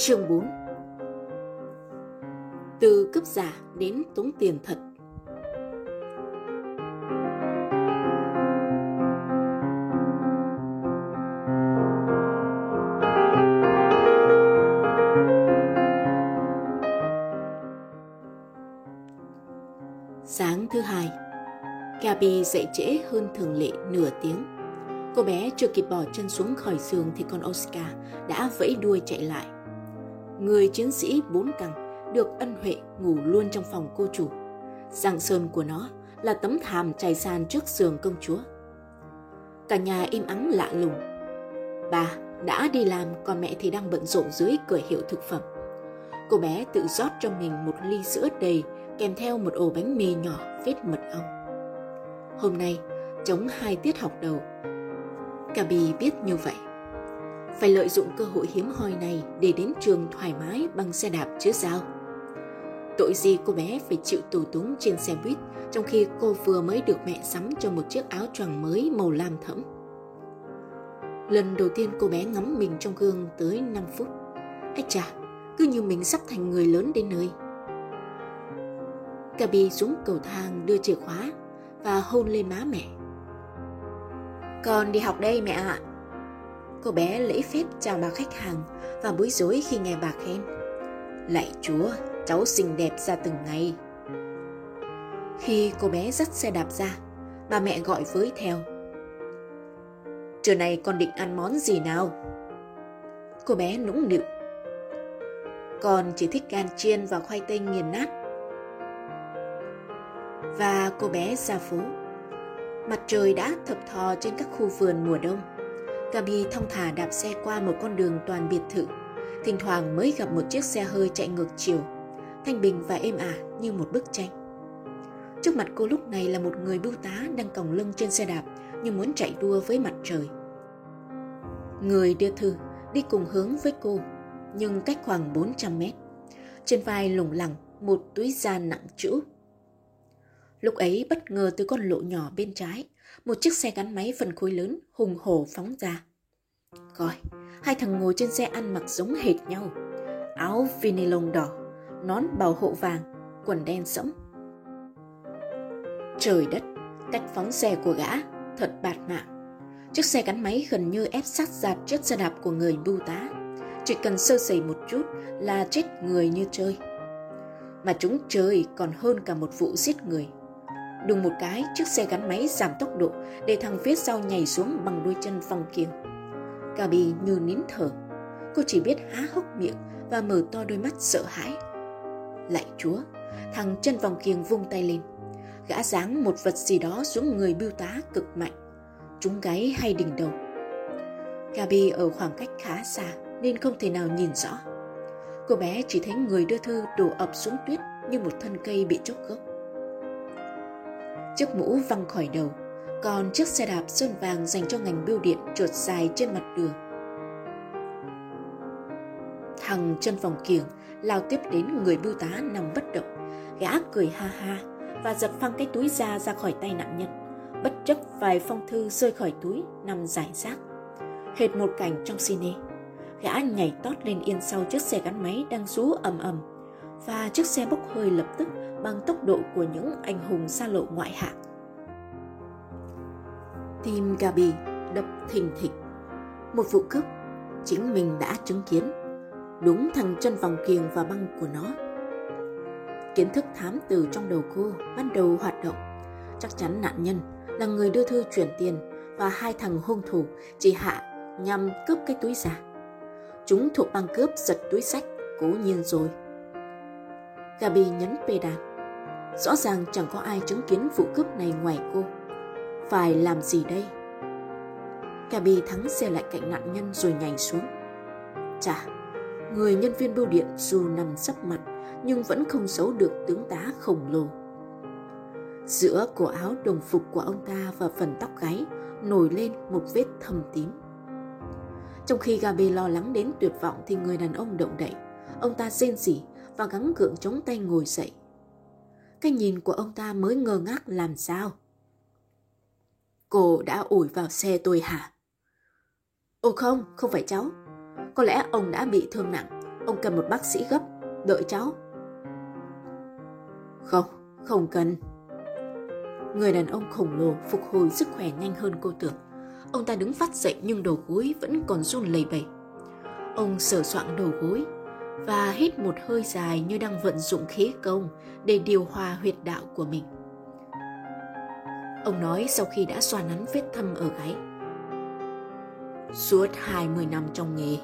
Chương 4 Từ cướp giả đến tống tiền thật Sáng thứ hai, Gabi dậy trễ hơn thường lệ nửa tiếng. Cô bé chưa kịp bỏ chân xuống khỏi giường thì con Oscar đã vẫy đuôi chạy lại. Người chiến sĩ bốn cẳng được ân huệ ngủ luôn trong phòng cô chủ. Giang sơn của nó là tấm thảm trải sàn trước giường công chúa. Cả nhà im ắng lạ lùng. Bà đã đi làm còn mẹ thì đang bận rộn dưới cửa hiệu thực phẩm. Cô bé tự rót cho mình một ly sữa đầy kèm theo một ổ bánh mì nhỏ vết mật ong. Hôm nay, chống hai tiết học đầu. Gabi biết như vậy. Phải lợi dụng cơ hội hiếm hoi này để đến trường thoải mái bằng xe đạp chứ sao. Tội gì cô bé phải chịu tù túng trên xe buýt trong khi cô vừa mới được mẹ sắm cho một chiếc áo choàng mới màu lam thẫm. Lần đầu tiên cô bé ngắm mình trong gương tới 5 phút. Ách chà, cứ như mình sắp thành người lớn đến nơi. Gabi xuống cầu thang đưa chìa khóa và hôn lên má mẹ. Con đi học đây mẹ ạ. Cô bé lễ phép chào bà khách hàng và bối rối khi nghe bà khen. Lạy chúa, cháu xinh đẹp ra từng ngày. Khi cô bé dắt xe đạp ra, bà mẹ gọi với theo. Trưa nay con định ăn món gì nào? Cô bé nũng nịu. Con chỉ thích gan chiên và khoai tây nghiền nát và cô bé ra phố. Mặt trời đã thập thò trên các khu vườn mùa đông. Gabi thong thả đạp xe qua một con đường toàn biệt thự. Thỉnh thoảng mới gặp một chiếc xe hơi chạy ngược chiều, thanh bình và êm ả như một bức tranh. Trước mặt cô lúc này là một người bưu tá đang còng lưng trên xe đạp như muốn chạy đua với mặt trời. Người đưa thư đi cùng hướng với cô, nhưng cách khoảng 400 mét. Trên vai lủng lẳng một túi da nặng chữ. Lúc ấy bất ngờ từ con lộ nhỏ bên trái, một chiếc xe gắn máy phần khối lớn hùng hổ phóng ra. Coi, hai thằng ngồi trên xe ăn mặc giống hệt nhau. Áo vinylon đỏ, nón bảo hộ vàng, quần đen sẫm. Trời đất, cách phóng xe của gã, thật bạt mạng. Chiếc xe gắn máy gần như ép sát giạt chiếc xe đạp của người bưu tá. Chỉ cần sơ sẩy một chút là chết người như chơi. Mà chúng chơi còn hơn cả một vụ giết người. Đùng một cái, chiếc xe gắn máy giảm tốc độ để thằng phía sau nhảy xuống bằng đôi chân vòng kiềng. Gabi như nín thở. Cô chỉ biết há hốc miệng và mở to đôi mắt sợ hãi. Lạy chúa, thằng chân vòng kiềng vung tay lên. Gã giáng một vật gì đó xuống người bưu tá cực mạnh. Trúng gáy hay đỉnh đầu. Gabi ở khoảng cách khá xa nên không thể nào nhìn rõ. Cô bé chỉ thấy người đưa thư đổ ập xuống tuyết như một thân cây bị chốc gốc. Chiếc mũ văng khỏi đầu, còn chiếc xe đạp sơn vàng dành cho ngành bưu điện trượt dài trên mặt đường. Thằng chân vòng kiềng lao tiếp đến người bưu tá nằm bất động. Gã cười ha ha và giật phăng cái túi da ra khỏi tay nạn nhân. Bất chấp vài phong thư rơi khỏi túi nằm giải rác. Hệt một cảnh trong cine. Gã nhảy tót lên yên sau chiếc xe gắn máy đang rú ầm ầm và chiếc xe bốc hơi lập tức bằng tốc độ của những anh hùng xa lộ ngoại hạng. Tim Gabi đập thình thịch. Một vụ cướp chính mình đã chứng kiến. Đúng thằng chân vòng kiềng và băng của nó. Kiến thức thám từ trong đầu cô bắt đầu hoạt động. Chắc chắn nạn nhân là người đưa thư chuyển tiền và hai thằng hung thủ chỉ hạ nhằm cướp cái túi giả. Chúng thuộc băng cướp giật túi sách cố nhiên rồi. Gabi nhấn pedal. Rõ ràng chẳng có ai chứng kiến vụ cướp này ngoài cô. Phải làm gì đây? Gabi thắng xe lại cạnh nạn nhân rồi nhảy xuống. Chà, người nhân viên bưu điện dù nằm sấp mặt nhưng vẫn không giấu được tướng tá khổng lồ. Giữa cổ áo đồng phục của ông ta và phần tóc gáy nổi lên một vết thâm tím. Trong khi Gabi lo lắng đến tuyệt vọng thì người đàn ông động đậy. Ông ta rên rỉ và gắng gượng chống tay ngồi dậy. Cái nhìn của ông ta mới ngơ ngác làm sao. Cô đã ủi vào xe tôi hả? Ồ không, không phải cháu. Có lẽ ông đã bị thương nặng. ông cần một bác sĩ gấp, đợi cháu. Không, không cần. Người đàn ông khổng lồ phục hồi sức khỏe nhanh hơn cô tưởng. Ông ta đứng phát dậy nhưng đầu gối vẫn còn run lẩy bẩy. Ông sờ soạn đầu gối và hít một hơi dài như đang vận dụng khí công để điều hòa huyệt đạo của mình. Ông nói sau khi đã xoa nắn vết thâm ở gáy. Suốt 20 năm trong nghề,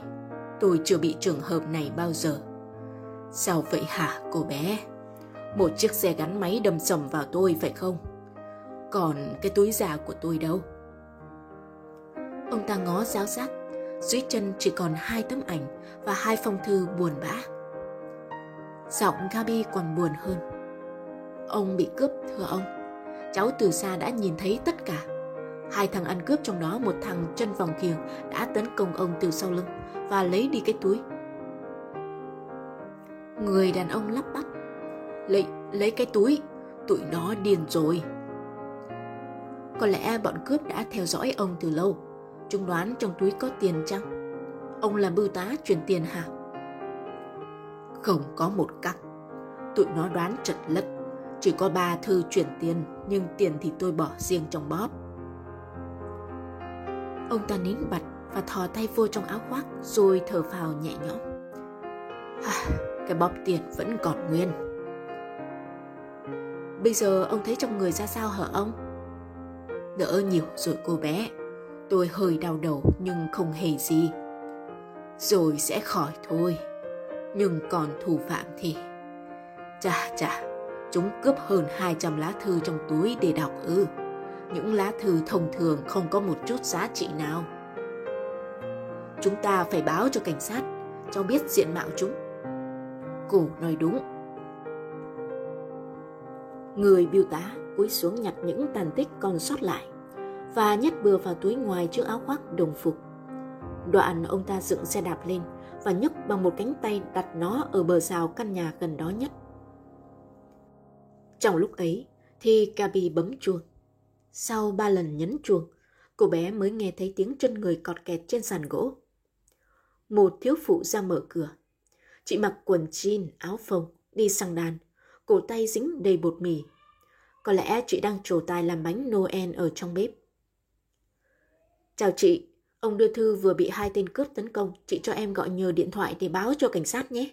tôi chưa bị trường hợp này bao giờ. Sao vậy hả cô bé? Một chiếc xe gắn máy đâm sầm vào tôi phải không? Còn cái túi già của tôi đâu? Ông ta ngó giáo giác, dưới chân chỉ còn hai tấm ảnh và hai phong thư buồn bã. Giọng Gabi còn buồn hơn. Ông bị cướp thưa ông. Cháu từ xa đã nhìn thấy tất cả. Hai thằng ăn cướp trong đó một thằng chân vòng kiềng đã tấn công ông từ sau lưng và lấy đi cái túi. Người đàn ông lắp bắp. Lấy, lấy cái túi, tụi nó điên rồi. Có lẽ bọn cướp đã theo dõi ông từ lâu. Chúng đoán trong túi có tiền chăng? Ông là bưu tá chuyển tiền hả? Không có một cắc. Tụi nó đoán trật lất. Chỉ có ba thư chuyển tiền, nhưng tiền thì tôi bỏ riêng trong bóp. Ông ta nín bặt và thò tay vô trong áo khoác rồi thở phào nhẹ nhõm. À, cái bóp tiền vẫn còn nguyên. Bây giờ ông thấy trong người ra sao hở ông? Đỡ nhiều rồi cô bé. Tôi hơi đau đầu nhưng không hề gì. Rồi sẽ khỏi thôi. Nhưng còn thủ phạm thì... Chà chà, chúng cướp hơn 200 lá thư trong túi để đọc ư. Những lá thư thông thường không có một chút giá trị nào. Chúng ta phải báo cho cảnh sát, cho biết diện mạo chúng. Cổ nói đúng. Người biêu tá cúi xuống nhặt những tàn tích còn sót lại và nhét bừa vào túi ngoài chiếc áo khoác đồng phục. Đoạn ông ta dựng xe đạp lên và nhấc bằng một cánh tay đặt nó ở bờ rào căn nhà gần đó nhất. Trong lúc ấy thì Gabi bấm chuông. Sau ba lần nhấn chuông, cô bé mới nghe thấy tiếng chân người cọt kẹt trên sàn gỗ. Một thiếu phụ ra mở cửa. Chị mặc quần jean, áo phông, đi sang đàn, cổ tay dính đầy bột mì. Có lẽ chị đang trổ tài làm bánh Noel ở trong bếp. Chào chị, ông đưa thư vừa bị hai tên cướp tấn công. Chị cho em gọi nhờ điện thoại để báo cho cảnh sát nhé.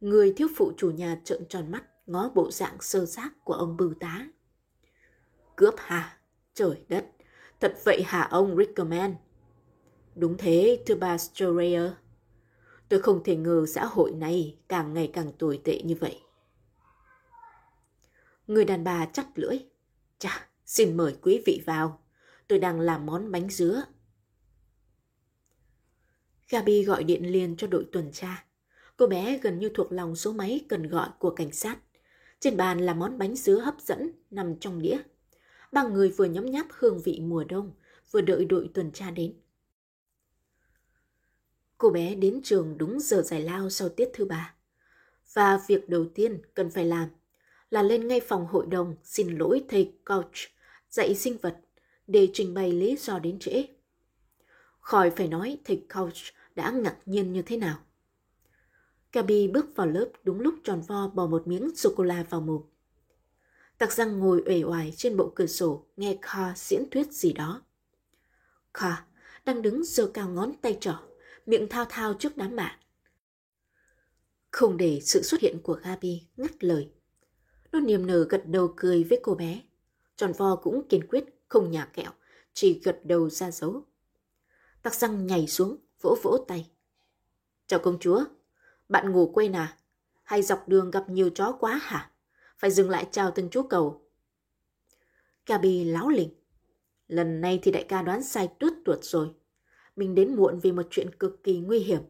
Người thiếu phụ chủ nhà trợn tròn mắt, ngó bộ dạng sơ xác của ông bưu tá. Cướp hả? Trời đất, thật vậy hả ông Rickerman? Đúng thế, thưa bà Storayer. Tôi không thể ngờ xã hội này càng ngày càng tồi tệ như vậy. Người đàn bà chặt lưỡi. Chà, xin mời quý vị vào. Tôi đang làm món bánh dứa. Gabi gọi điện liền cho đội tuần tra. Cô bé gần như thuộc lòng số máy cần gọi của cảnh sát. Trên bàn là món bánh dứa hấp dẫn nằm trong đĩa. Ba người vừa nhấm nháp hương vị mùa đông, vừa đợi đội tuần tra đến. Cô bé đến trường đúng giờ giải lao sau tiết thứ ba. Và việc đầu tiên cần phải làm là lên ngay phòng hội đồng xin lỗi thầy coach dạy sinh vật để trình bày lý do đến trễ. Khỏi phải nói thầy coach đã ngạc nhiên như thế nào. Gabi bước vào lớp đúng lúc tròn vo bỏ một miếng sô-cô-la vào mồm. Tặc răng ngồi uể oải trên bộ cửa sổ nghe Kha diễn thuyết gì đó. Kha đang đứng giơ cao ngón tay trỏ, miệng thao thao trước đám bạn. Không để sự xuất hiện của Gabi ngắt lời. Nó niềm nở gật đầu cười với cô bé. Tròn vo cũng kiên quyết không nhà kẹo, chỉ gật đầu ra dấu. Tắc răng nhảy xuống, vỗ vỗ tay. Chào công chúa, bạn ngủ quên à? Hay dọc đường gặp nhiều chó quá hả? Phải dừng lại chào từng chú cầu. Gabi láo lỉnh. Lần này thì đại ca đoán sai tuốt tuột rồi. Mình đến muộn vì một chuyện cực kỳ nguy hiểm.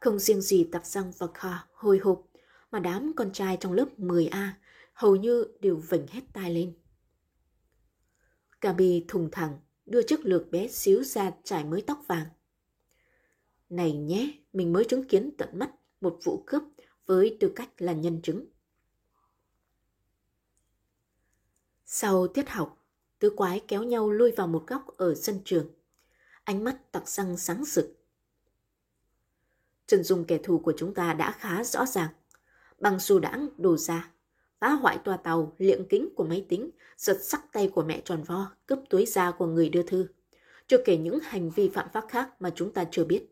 Không riêng gì tặc răng và Kha hồi hộp, mà đám con trai trong lớp 10A hầu như đều vểnh hết tai lên. Gabi thùng thẳng đưa chiếc lược bé xíu ra trải mới tóc vàng. Này nhé, mình mới chứng kiến tận mắt một vụ cướp với tư cách là nhân chứng. Sau tiết học, tứ quái kéo nhau lui vào một góc ở sân trường. Ánh mắt tặc răng sáng rực. Trần dung kẻ thù của chúng ta đã khá rõ ràng. Bằng dù đãng đồ ra, phá hoại tòa tàu, liệng kính của máy tính, giật sắc tay của mẹ tròn vo, cướp túi da của người đưa thư. Chưa kể những hành vi phạm pháp khác mà chúng ta chưa biết.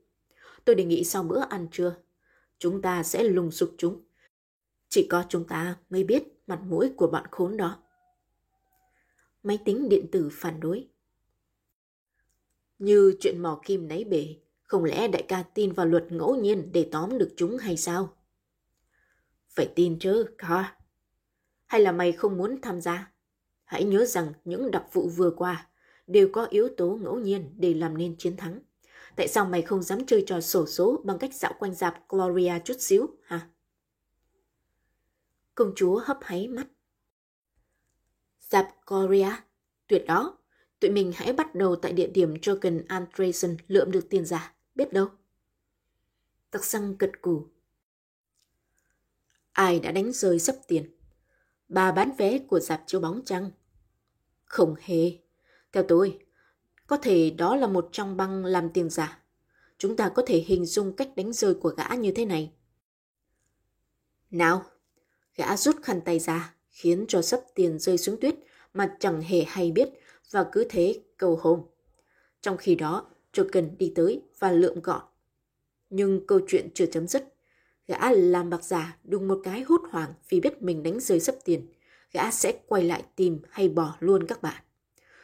Tôi đề nghị sau bữa ăn trưa, chúng ta sẽ lùng sục chúng. Chỉ có chúng ta mới biết mặt mũi của bọn khốn đó. Máy tính điện tử phản đối. Như chuyện mò kim nấy bể, không lẽ đại ca tin vào luật ngẫu nhiên để tóm được chúng hay sao? Phải tin chứ, Carl. Hay là mày không muốn tham gia? Hãy nhớ rằng những đặc vụ vừa qua đều có yếu tố ngẫu nhiên để làm nên chiến thắng. Tại sao mày không dám chơi trò sổ số bằng cách dạo quanh dạp Gloria chút xíu, hả? Công chúa hấp háy mắt. Dạp Gloria? Tuyệt đó. Tụi mình hãy bắt đầu tại địa điểm Jorgen Andresen lượm được tiền giả. Biết đâu? Tặc xăng cật cù. Ai đã đánh rơi sấp tiền? Bà bán vé của dạp chiếu bóng chăng? Không hề. Theo tôi, có thể đó là một trong băng làm tiền giả. Chúng ta có thể hình dung cách đánh rơi của gã như thế này. Nào, gã rút khăn tay ra, khiến cho sấp tiền rơi xuống tuyết mà chẳng hề hay biết và cứ thế cầu hôn. Trong khi đó, Joken đi tới và lượm gọn. Nhưng câu chuyện chưa chấm dứt. Gã làm bạc giả, đùng một cái hốt hoảng vì biết mình đánh rơi sấp tiền. Gã sẽ quay lại tìm hay bỏ luôn các bạn.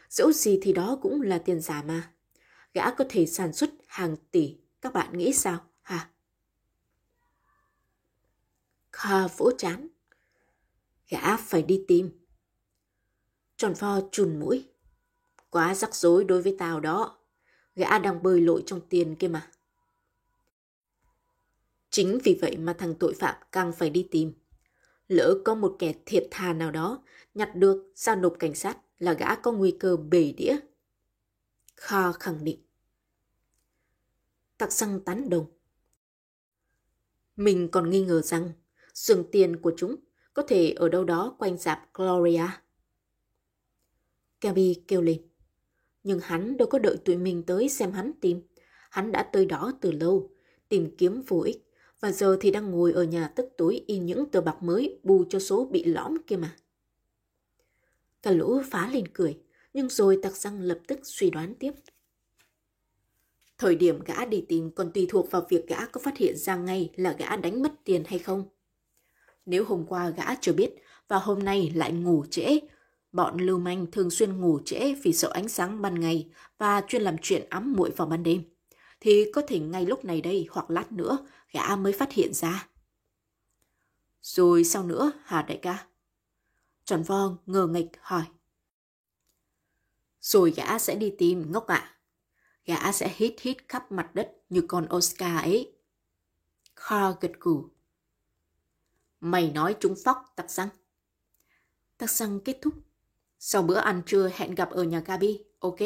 Dẫu gì thì đó cũng là tiền giả mà. Gã có thể sản xuất hàng tỷ. Các bạn nghĩ sao hả? Kha vỗ chán. Gã phải đi tìm. Tròn pho chùn mũi. Quá rắc rối đối với tao đó. Gã đang bơi lội trong tiền kia mà. Chính vì vậy mà thằng tội phạm càng phải đi tìm. Lỡ có một kẻ thiệt thà nào đó nhặt được giao nộp cảnh sát là gã có nguy cơ bể đĩa. Kha khẳng định. Tặc xăng tán đồng. Mình còn nghi ngờ rằng sườn tiền của chúng có thể ở đâu đó quanh dạp Gloria. Gabby kêu lên. Nhưng hắn đâu có đợi tụi mình tới xem hắn tìm. Hắn đã tới đó từ lâu, tìm kiếm vô ích. Và giờ thì đang ngồi ở nhà tức tối in những tờ bạc mới bù cho số bị lõm kia mà. Cả lũ phá lên cười, nhưng rồi tặc răng lập tức suy đoán tiếp. Thời điểm gã đi tìm còn tùy thuộc vào việc gã có phát hiện ra ngay là gã đánh mất tiền hay không. Nếu hôm qua gã chưa biết và hôm nay lại ngủ trễ, bọn lưu manh thường xuyên ngủ trễ vì sợ ánh sáng ban ngày và chuyên làm chuyện ấm muội vào ban đêm, thì có thể ngay lúc này đây hoặc lát nữa gã mới phát hiện ra. Rồi sao nữa hả đại ca? Tròn vo ngờ nghịch hỏi. Rồi gã sẽ đi tìm ngốc ạ. À. Gã sẽ hít hít khắp mặt đất như con Oscar ấy. Carl gật gù. Mày nói chúng phóc tặc răng. Tặc răng kết thúc. Sau bữa ăn trưa hẹn gặp ở nhà Gabi, ok?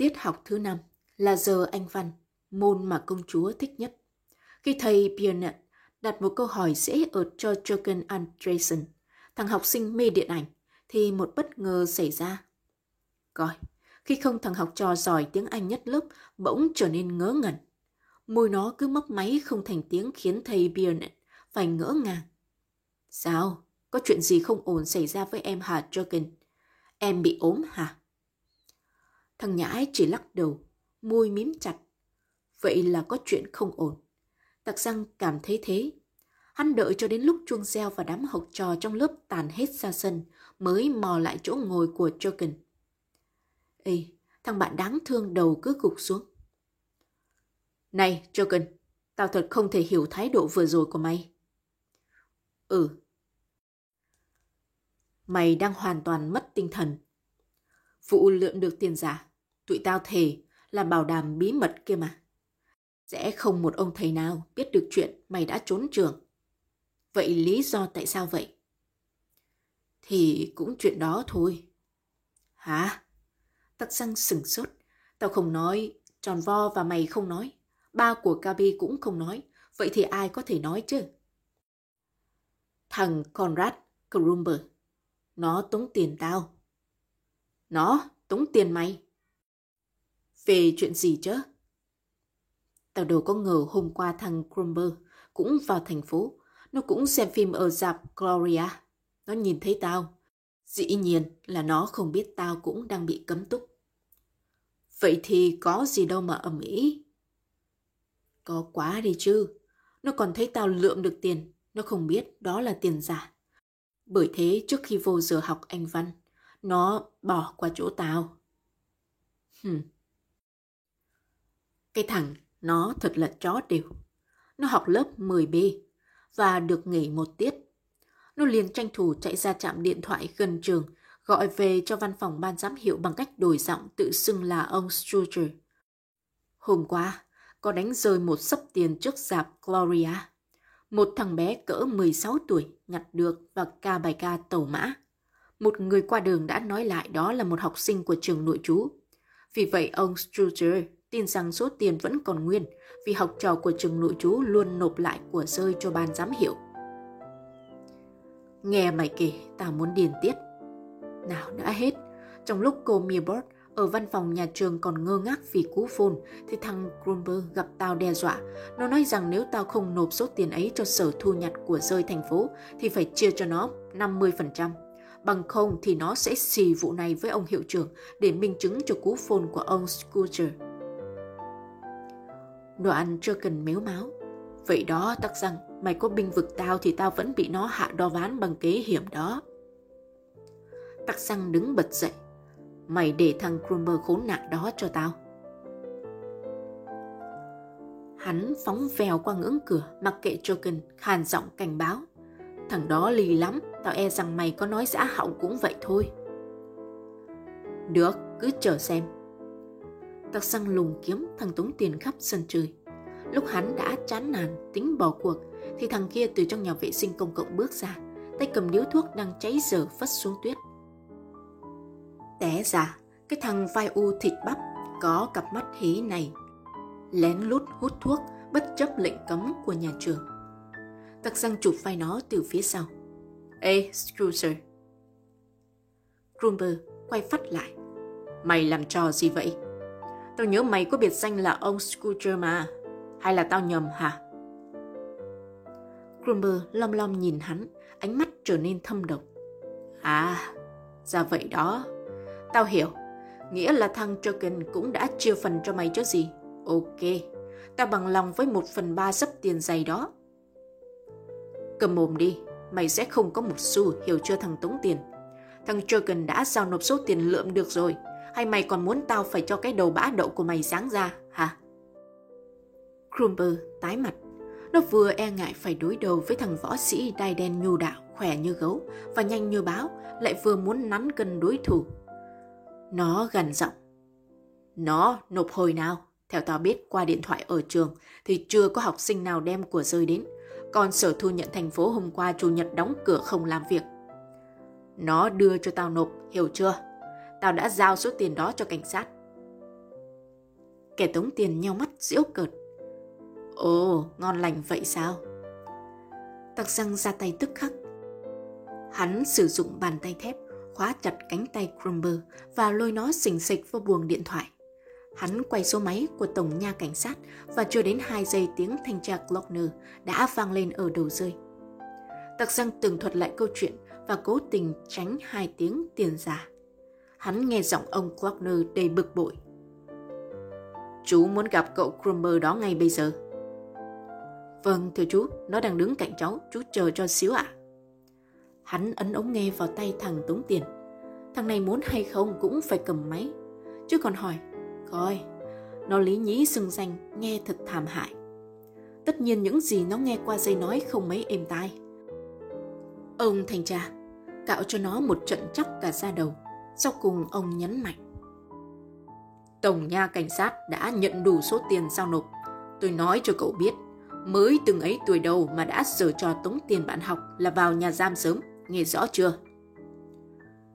Tiết học thứ năm là giờ anh văn, môn mà công chúa thích nhất. Khi thầy Biernet đặt một câu hỏi dễ ở cho Jürgen Andresen, thằng học sinh mê điện ảnh, thì một bất ngờ xảy ra. Coi, khi không thằng học trò giỏi tiếng Anh nhất lớp bỗng trở nên ngớ ngẩn. Môi nó cứ mấp máy không thành tiếng khiến thầy Biernet phải ngỡ ngàng. Sao? Có chuyện gì không ổn xảy ra với em hả Jürgen? Em bị ốm hả? Thằng nhãi chỉ lắc đầu, môi mím chặt. Vậy là có chuyện không ổn. Tặc răng cảm thấy thế. Hắn đợi cho đến lúc chuông reo và đám học trò trong lớp tàn hết ra sân mới mò lại chỗ ngồi của Joken. Ê, thằng bạn đáng thương đầu cứ gục xuống. Này, Joken, tao thật không thể hiểu thái độ vừa rồi của mày. Ừ. Mày đang hoàn toàn mất tinh thần. Vụ lượm được tiền giả, tụi tao thề là bảo đảm bí mật kia mà. Sẽ không một ông thầy nào biết được chuyện mày đã trốn trường. Vậy lý do tại sao vậy? Thì cũng chuyện đó thôi. Hả? Tắc răng sừng sốt. Tao không nói, tròn vo và mày không nói. Ba của Gabi cũng không nói. Vậy thì ai có thể nói chứ? Thằng Conrad Krumber. Nó tống tiền tao. Nó tống tiền mày. Về chuyện gì chứ? Tao đâu có ngờ hôm qua thằng Crumber cũng vào thành phố. Nó cũng xem phim ở dạp Gloria. Nó nhìn thấy tao. Dĩ nhiên là nó không biết tao cũng đang bị cấm túc. Vậy thì có gì đâu mà ầm ĩ. Có quá đi chứ. Nó còn thấy tao lượm được tiền. Nó không biết đó là tiền giả. Bởi thế trước khi vô giờ học Anh Văn, nó bỏ qua chỗ tao. Hừm. Cái thằng nó thật là chó đều. Nó học lớp 10B và được nghỉ một tiết. Nó liền tranh thủ chạy ra trạm điện thoại gần trường, gọi về cho văn phòng ban giám hiệu bằng cách đổi giọng tự xưng là ông Struger. Hôm qua, có đánh rơi một sấp tiền trước dạp Gloria. Một thằng bé cỡ 16 tuổi nhặt được và ca bài ca tàu mã. Một người qua đường đã nói lại đó là một học sinh của trường nội trú. Vì vậy ông Struger tin rằng số tiền vẫn còn nguyên vì học trò của trường nội trú luôn nộp lại của rơi cho ban giám hiệu. Nghe mày kể, tao muốn điền tiết. Nào đã hết, trong lúc cô Milbert ở văn phòng nhà trường còn ngơ ngác vì cú phone thì thằng Grumber gặp tao đe dọa. Nó nói rằng nếu tao không nộp số tiền ấy cho sở thu nhặt của rơi thành phố thì phải chia cho nó 50%. Bằng không thì nó sẽ xì vụ này với ông hiệu trưởng để minh chứng cho cú phone của ông Scooter. Đồ ăn chưa cần méo máu. Vậy đó tắc rằng mày có binh vực tao thì tao vẫn bị nó hạ đo ván bằng kế hiểm đó. Tắc răng đứng bật dậy. Mày để thằng Krumber khốn nạn đó cho tao. Hắn phóng vèo qua ngưỡng cửa mặc kệ Jokin khàn giọng cảnh báo. Thằng đó lì lắm, tao e rằng mày có nói giã họng cũng vậy thôi. Được, cứ chờ xem. tắc răng lùng kiếm thằng tống tiền khắp sân chơi. Lúc hắn đã chán nản tính bỏ cuộc thì thằng kia từ trong nhà vệ sinh công cộng bước ra, tay cầm điếu thuốc đang cháy dở phất xuống tuyết. Té ra, cái thằng vai u thịt bắp có cặp mắt hí này lén lút hút thuốc bất chấp lệnh cấm của nhà trường. Tặc răng chụp vai nó từ phía sau. Ê, Scrooger. Grumber quay phát lại. Mày làm trò gì vậy? Tao nhớ mày có biệt danh là ông Scrooger mà. Hay là tao nhầm hả? Grumber lom lom nhìn hắn, ánh mắt trở nên thâm độc. À, ra vậy đó. Tao hiểu. Nghĩa là thằng Joken cũng đã chia phần cho mày chứ gì. Ok, tao bằng lòng với một phần ba sấp tiền dày đó. Cầm mồm đi, mày sẽ không có một xu, hiểu chưa thằng Tống Tiền. Thằng Joken đã giao nộp số tiền lượm được rồi, hay mày còn muốn tao phải cho cái đầu bã đậu của mày sáng ra, hả? Krumper tái mặt. Nó vừa e ngại phải đối đầu với thằng võ sĩ đai đen nhu đạo, khỏe như gấu và nhanh như báo, lại vừa muốn nắn cân đối thủ. Nó gần giọng. Nó nộp hồi nào? Theo tao biết qua điện thoại ở trường thì chưa có học sinh nào đem của rơi đến. Còn sở thu nhận thành phố hôm qua chủ nhật đóng cửa không làm việc. Nó đưa cho tao nộp, hiểu chưa? Tao đã giao số tiền đó cho cảnh sát. Kẻ tống tiền nhau mắt diễu cợt. Ồ, ngon lành vậy sao? Tặc răng ra tay tức khắc. Hắn sử dụng bàn tay thép khóa chặt cánh tay Crumber và lôi nó xình xịch vào buồng điện thoại. Hắn quay số máy của tổng nha cảnh sát và chưa đến 2 giây tiếng thanh tra Glockner đã vang lên ở đầu rơi. Tặc răng tường thuật lại câu chuyện và cố tình tránh hai tiếng tiền giả. Hắn nghe giọng ông Glockner đầy bực bội. Chú muốn gặp cậu Crumber đó ngay bây giờ. Vâng, thưa chú, nó đang đứng cạnh cháu, chú chờ cho xíu ạ. À. Hắn ấn ống nghe vào tay thằng tống tiền. Thằng này muốn hay không cũng phải cầm máy. Chứ còn hỏi, coi, nó lý nhí xưng danh, nghe thật thảm hại. Tất nhiên những gì nó nghe qua dây nói không mấy êm tai. Ông thành tra, cạo cho nó một trận chóc cả da đầu. Sau cùng ông nhấn mạnh. Tổng nha cảnh sát đã nhận đủ số tiền giao nộp. Tôi nói cho cậu biết, mới từng ấy tuổi đầu mà đã sở trò tống tiền bạn học là vào nhà giam sớm, nghe rõ chưa?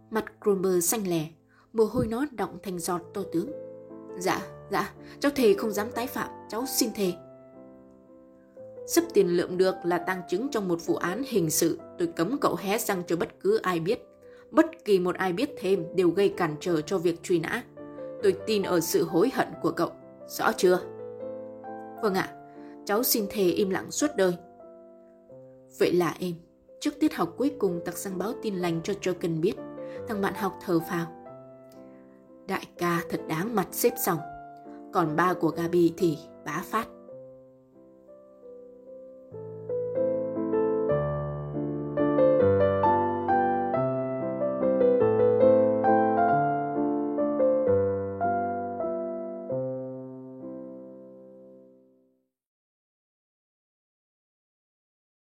Mặt Cromer xanh lè, mồ hôi nó đọng thành giọt to tướng. Dạ, dạ, cháu thề không dám tái phạm, cháu xin thề. Sắp tiền lượm được là tăng chứng trong một vụ án hình sự, tôi cấm cậu hé răng cho bất cứ ai biết. Bất kỳ một ai biết thêm đều gây cản trở cho việc truy nã. Tôi tin ở sự hối hận của cậu, rõ chưa? Vâng ạ, cháu xin thề im lặng suốt đời. Vậy là em, trước tiết học cuối cùng tặc sang báo tin lành cho Joken biết, thằng bạn học thở phào. Đại ca thật đáng mặt xếp xong, còn ba của Gabi thì bá phát.